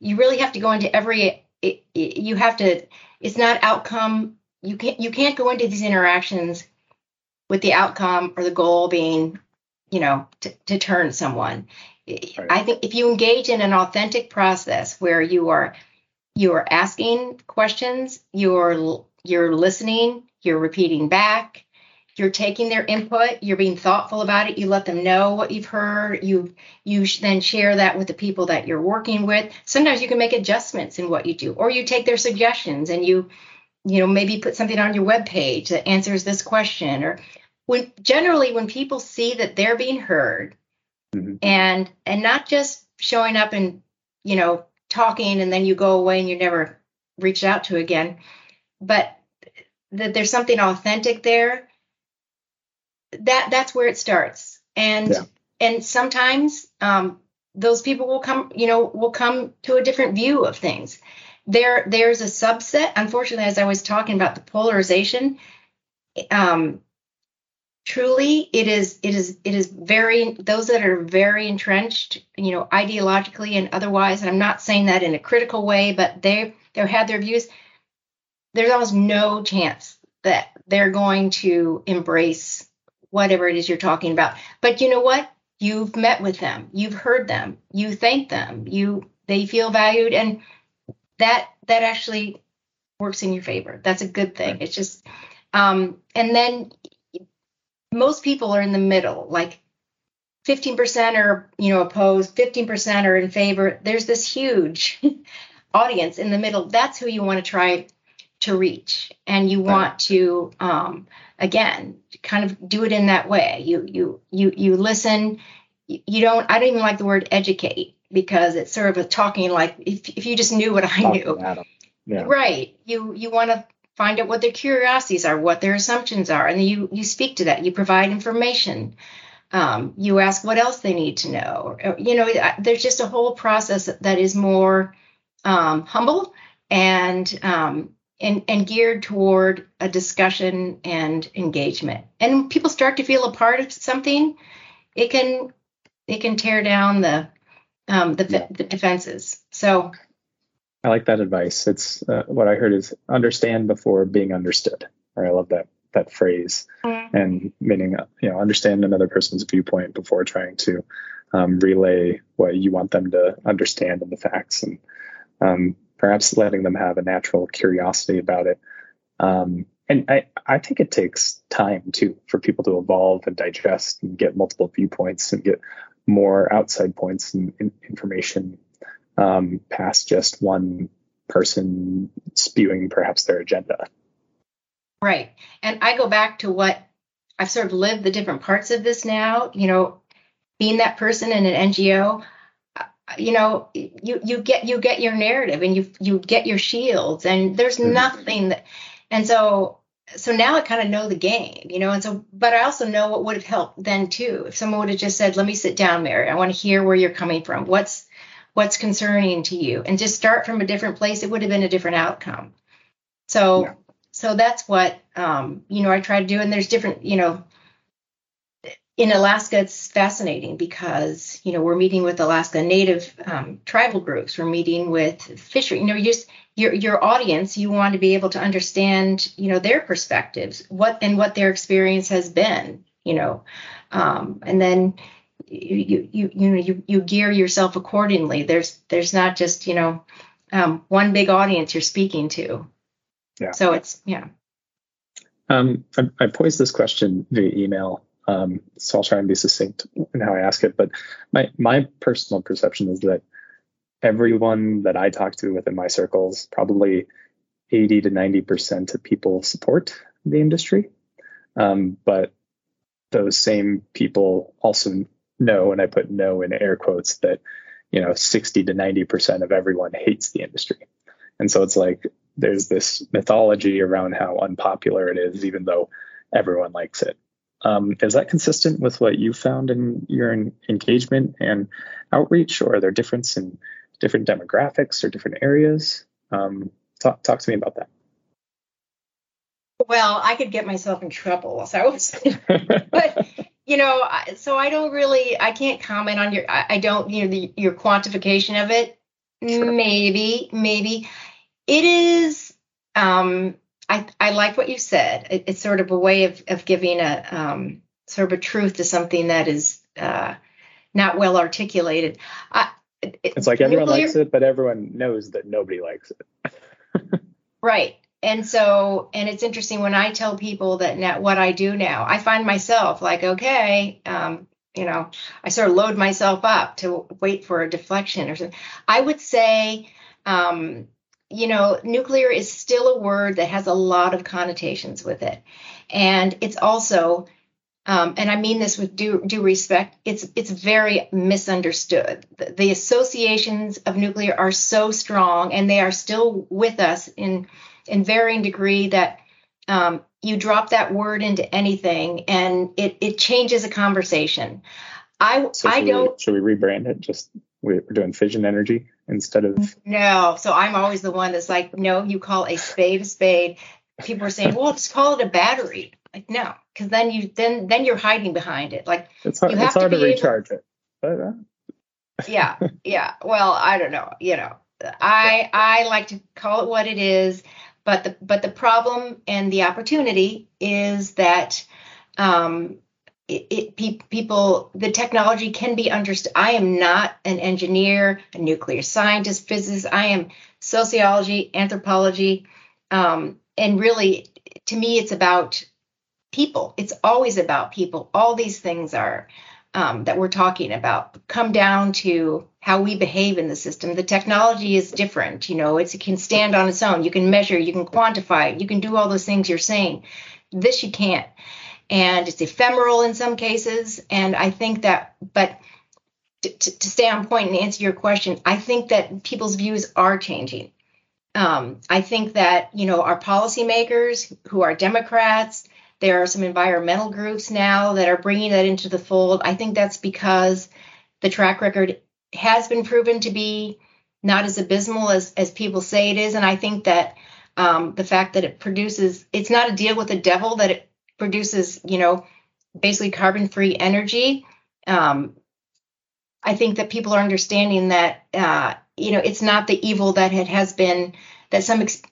You really have to go into every it, it, you have to it's not outcome you can't you can't go into these interactions with the outcome or the goal being you know to, to turn someone Right. I think if you engage in an authentic process where you are you are asking questions, you're you're listening, you're repeating back, you're taking their input, you're being thoughtful about it, you let them know what you've heard, you you then share that with the people that you're working with. Sometimes you can make adjustments in what you do or you take their suggestions and you you know maybe put something on your web page that answers this question or when generally when people see that they're being heard mm-hmm. and and not just showing up and you know talking and then you go away and you never reach out to again but that there's something authentic there that that's where it starts and yeah. and sometimes um those people will come, you know, will come to a different view of things. There, there's a subset. Unfortunately, as I was talking about the polarization, um, truly, it is, it is, it is very those that are very entrenched, you know, ideologically and otherwise. And I'm not saying that in a critical way, but they they had their views. There's almost no chance that they're going to embrace whatever it is you're talking about. But you know what? You've met with them, you've heard them, you thank them, you they feel valued, and that that actually works in your favor. That's a good thing. It's just um, and then most people are in the middle, like 15% are you know opposed, 15% are in favor. There's this huge audience in the middle. That's who you want to try to reach, and you want to um, again kind of do it in that way. You you you you listen. You don't. I don't even like the word educate because it's sort of a talking like if if you just knew what I knew. Yeah. Right. You you want to find out what their curiosities are, what their assumptions are, and you you speak to that. You provide information. Um, you ask what else they need to know. Or, you know, there's just a whole process that is more um, humble and um, and, and geared toward a discussion and engagement. And people start to feel a part of something, it can it can tear down the um, the, yeah. the defenses. So I like that advice. It's uh, what I heard is understand before being understood. Or I love that that phrase, mm-hmm. and meaning you know understand another person's viewpoint before trying to um, relay what you want them to understand and the facts, and um, perhaps letting them have a natural curiosity about it. Um, and I, I think it takes time too for people to evolve and digest and get multiple viewpoints and get more outside points and, information um, past just one person spewing perhaps their agenda. Right. And I go back to what I've sort of lived the different parts of this now, you know, being that person in an NGO, you know you you get you get your narrative and you you get your shields and there's mm-hmm. nothing that and so so now I kind of know the game, you know, and so, but I also know what would have helped then too. If someone would have just said, let me sit down, Mary, I want to hear where you're coming from. What's, what's concerning to you and just start from a different place, it would have been a different outcome. So, yeah. so that's what, um, you know, I try to do. And there's different, you know, in Alaska, it's fascinating because you know we're meeting with Alaska Native um, tribal groups. We're meeting with fishery. You know, you just your your audience. You want to be able to understand you know their perspectives, what and what their experience has been. You know, um, and then you you you know you you gear yourself accordingly. There's there's not just you know um, one big audience you're speaking to. Yeah. So it's yeah. Um, I, I posed this question via email um, so I'll try and be succinct in how I ask it. But my my personal perception is that everyone that I talk to within my circles, probably 80 to 90 percent of people support the industry. Um, but those same people also know, and I put "know" in air quotes, that you know 60 to 90 percent of everyone hates the industry. And so it's like there's this mythology around how unpopular it is, even though everyone likes it. Um, is that consistent with what you found in your engagement and outreach, or are there difference in different demographics or different areas? Um, talk, talk to me about that. Well, I could get myself in trouble, so but you know, so I don't really, I can't comment on your, I, don't, you know, the, your quantification of it. Sure. Maybe, maybe it is. Um, I, I like what you said. It, it's sort of a way of, of giving a um, sort of a truth to something that is uh, not well articulated. I, it, it's like everyone nuclear, likes it, but everyone knows that nobody likes it. right. And so, and it's interesting when I tell people that now, what I do now, I find myself like, okay, um, you know, I sort of load myself up to wait for a deflection or something. I would say, um, you know, nuclear is still a word that has a lot of connotations with it. And it's also, um, and I mean this with due, due respect, it's it's very misunderstood. The, the, associations of nuclear are so strong, and they are still with us in in varying degree that um, you drop that word into anything, and it it changes a conversation. I So I don't We, should we rebrand it? Just we're doing fission energy instead of. No, so I'm always the one that's like, no, you call a spade a spade. People are saying, well, just call it a battery. Like, no, because then you then then you're hiding behind it. Like, It's hard. You have It's to hard to, be able- recharge it. But uh, yeah, yeah. Well, I don't know. You know, I I like to call it what it is, but the but the problem and the opportunity is that um, it, it pe- people the technology can be understood. I am not an engineer, a nuclear scientist, physicist. I am sociology, anthropology, um, and really, to me, it's about people. It's always about people. All these things are um, that we're talking about come down to how we behave in the system. The technology is different. You know, it can stand on its own. You can measure, you can quantify, you can do all those things you're saying. This you can't. And it's ephemeral in some cases. And I think that, but to, to, stay on point and answer your question, I think that people's views are changing. Um, I think that, you know, our policymakers who are Democrats, there are some environmental groups now that are bringing that into the fold. I think that's because the track record has been proven to be not as abysmal as, as people say it is. And I think that um, the fact that it produces, it's not a deal with the devil, that it produces, you know, basically carbon free energy. Um, I think that people are understanding that, uh, you know, it's not the evil that it has been, that some, ex-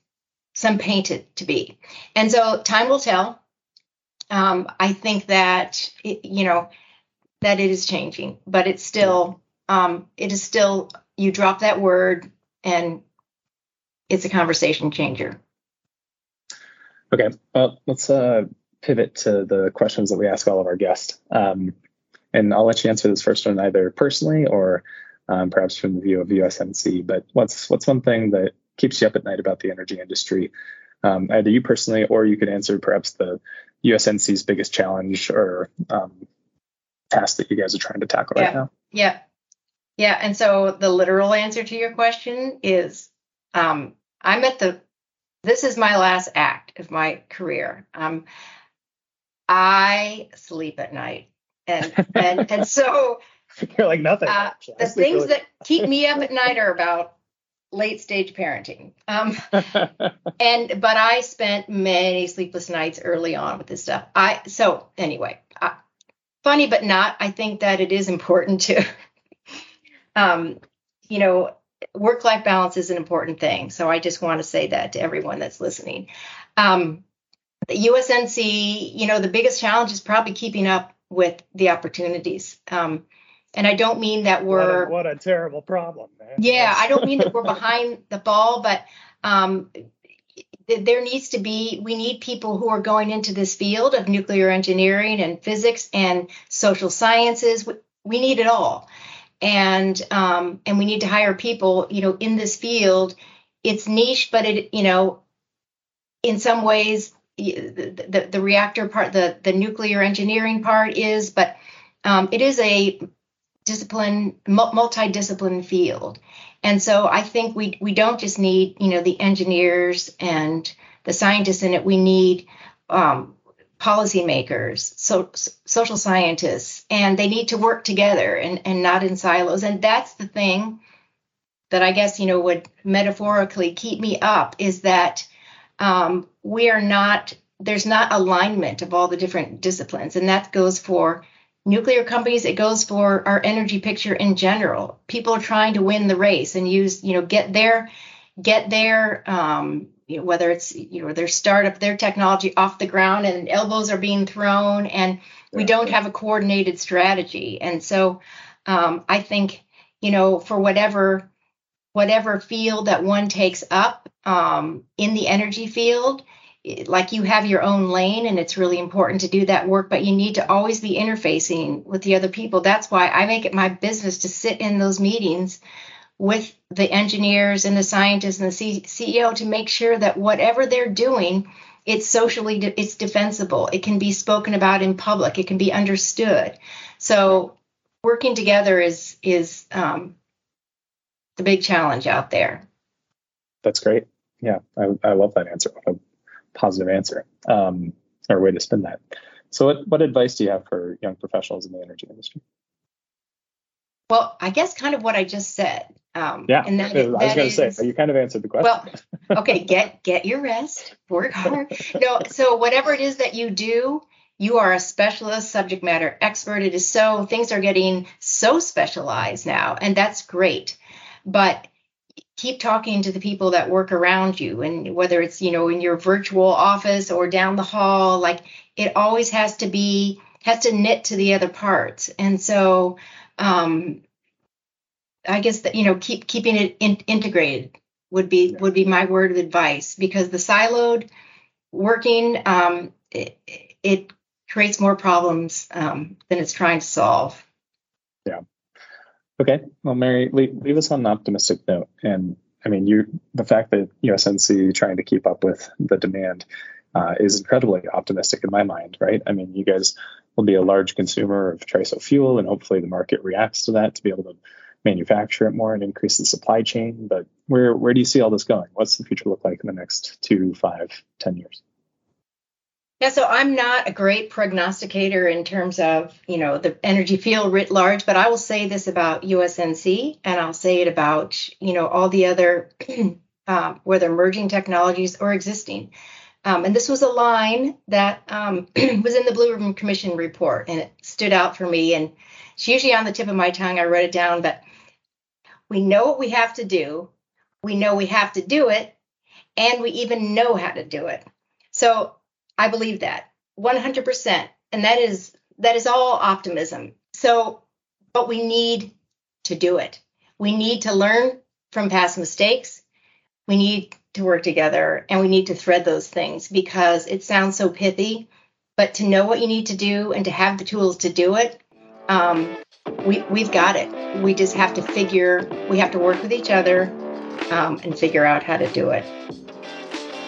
some painted to be. And so time will tell um, I think that it, you know that it is changing, but it's still um, it is still you drop that word and it's a conversation changer. okay, well, let's uh, pivot to the questions that we ask all of our guests. Um, and I'll let you answer this first one either personally or um, perhaps from the view of USNC. But what's what's one thing that keeps you up at night about the energy industry? Um, either you personally, or you could answer perhaps the USNC's biggest challenge or um, task that you guys are trying to tackle right now. Yeah, yeah. And so the literal answer to your question is um, I'm at the this is my last act of my career. Um, I sleep at night, and and and so You're like nothing. Uh, the things really- that keep me up at night are about late stage parenting. Um, and but I spent many sleepless nights early on with this stuff. I so anyway, I, funny but not. I think that it is important to, um, you know, work life balance is an important thing. So I just want to say that to everyone that's listening. Um, the USNC, you know, the biggest challenge is probably keeping up with the opportunities. Um, and I don't mean that we're a, what a terrible problem, man. yeah, I don't mean that we're behind the ball, but um, there needs to be, we need people who are going into this field of nuclear engineering and physics and social sciences. We, we need it all. And um, and we need to hire people, you know, in this field. It's niche, but it, you know, in some ways, the, the, reactor part, the, the nuclear engineering part is, but um, it is a discipline mul- multidiscipline field. And so i think we we don't just need you know the engineers and the scientists in it. We need um, policymakers so social scientists and they need to work together and and not in silos. And that's the thing that i guess you know would metaphorically keep me up is that um, we are not there's not alignment of all the different disciplines. And that goes for nuclear companies. It goes for our energy picture in general. People are trying to win the race and use you know get their get their um, you know, whether it's you know their startup their technology off the ground and elbows are being thrown and we don't have a coordinated strategy. And so um, i think you know for whatever whatever field that one takes up um, in the energy field like you have your own lane and it's really important to do that work but you need to always be interfacing with the other people. That's why i make it my business to sit in those meetings with the engineers and the scientists and the C- ceo to make sure that whatever they're doing it's socially de- it's defensible. It can be spoken about in public. It can be understood. So working together is is um, the big challenge out there That's great. Yeah, I, I love that answer. What a positive answer um, or way to spin that. So, what, what advice do you have for young professionals in the energy industry? Well, I guess kind of what I just said. Um, yeah, and that, I was going to say, you kind of answered the question. Well, okay, get get your rest, work hard. No, so whatever it is that you do, you are a specialist, subject matter expert. It is so things are getting so specialized now, and that's great. But keep talking to the people that work around you, and whether it's you know in your virtual office or down the hall, like it always has to be has to knit to the other parts, and so. Um, I guess that you know keep keeping it in, integrated would be yeah. would be my word of advice because the siloed working um, it, it, creates more problems um, than it's trying to solve. Okay. Well, Mary, leave, leave us on an optimistic note. And I mean, you the fact that USNC trying to keep up with the demand uh, is incredibly optimistic in my mind, right? I mean, you guys will be a large consumer of TRISO fuel, and hopefully the market reacts to that to be able to manufacture it more and increase the supply chain. But where where do you see all this going? What's the future look like in the next two, five, ten years? Yeah, so I'm not a great prognosticator in terms of, you know, the energy field writ large, but I will say this about USNC and I'll say it about, you know, all the other, um, whether emerging technologies or existing. Um, and this was a line that um, was in the Blue Ribbon Commission report and it stood out for me. And it's usually on the tip of my tongue. I wrote it down, but we know what we have to do. We know we have to do it. And we even know how to do it. So I believe that 100%. And that is that is all optimism. So, but we need to do it. We need to learn from past mistakes. We need to work together and we need to thread those things because it sounds so pithy, but to know what you need to do and to have the tools to do it, um, we, we've got it. We just have to figure, we have to work with each other um, and figure out how to do it.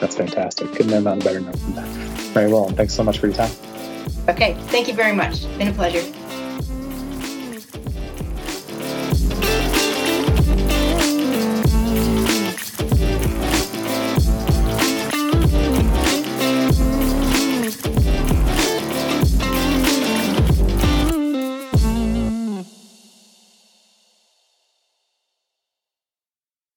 That's fantastic. Couldn't on a better note than that. Very well. And Thanks so much for your time. Okay. Thank you very much. Been a pleasure.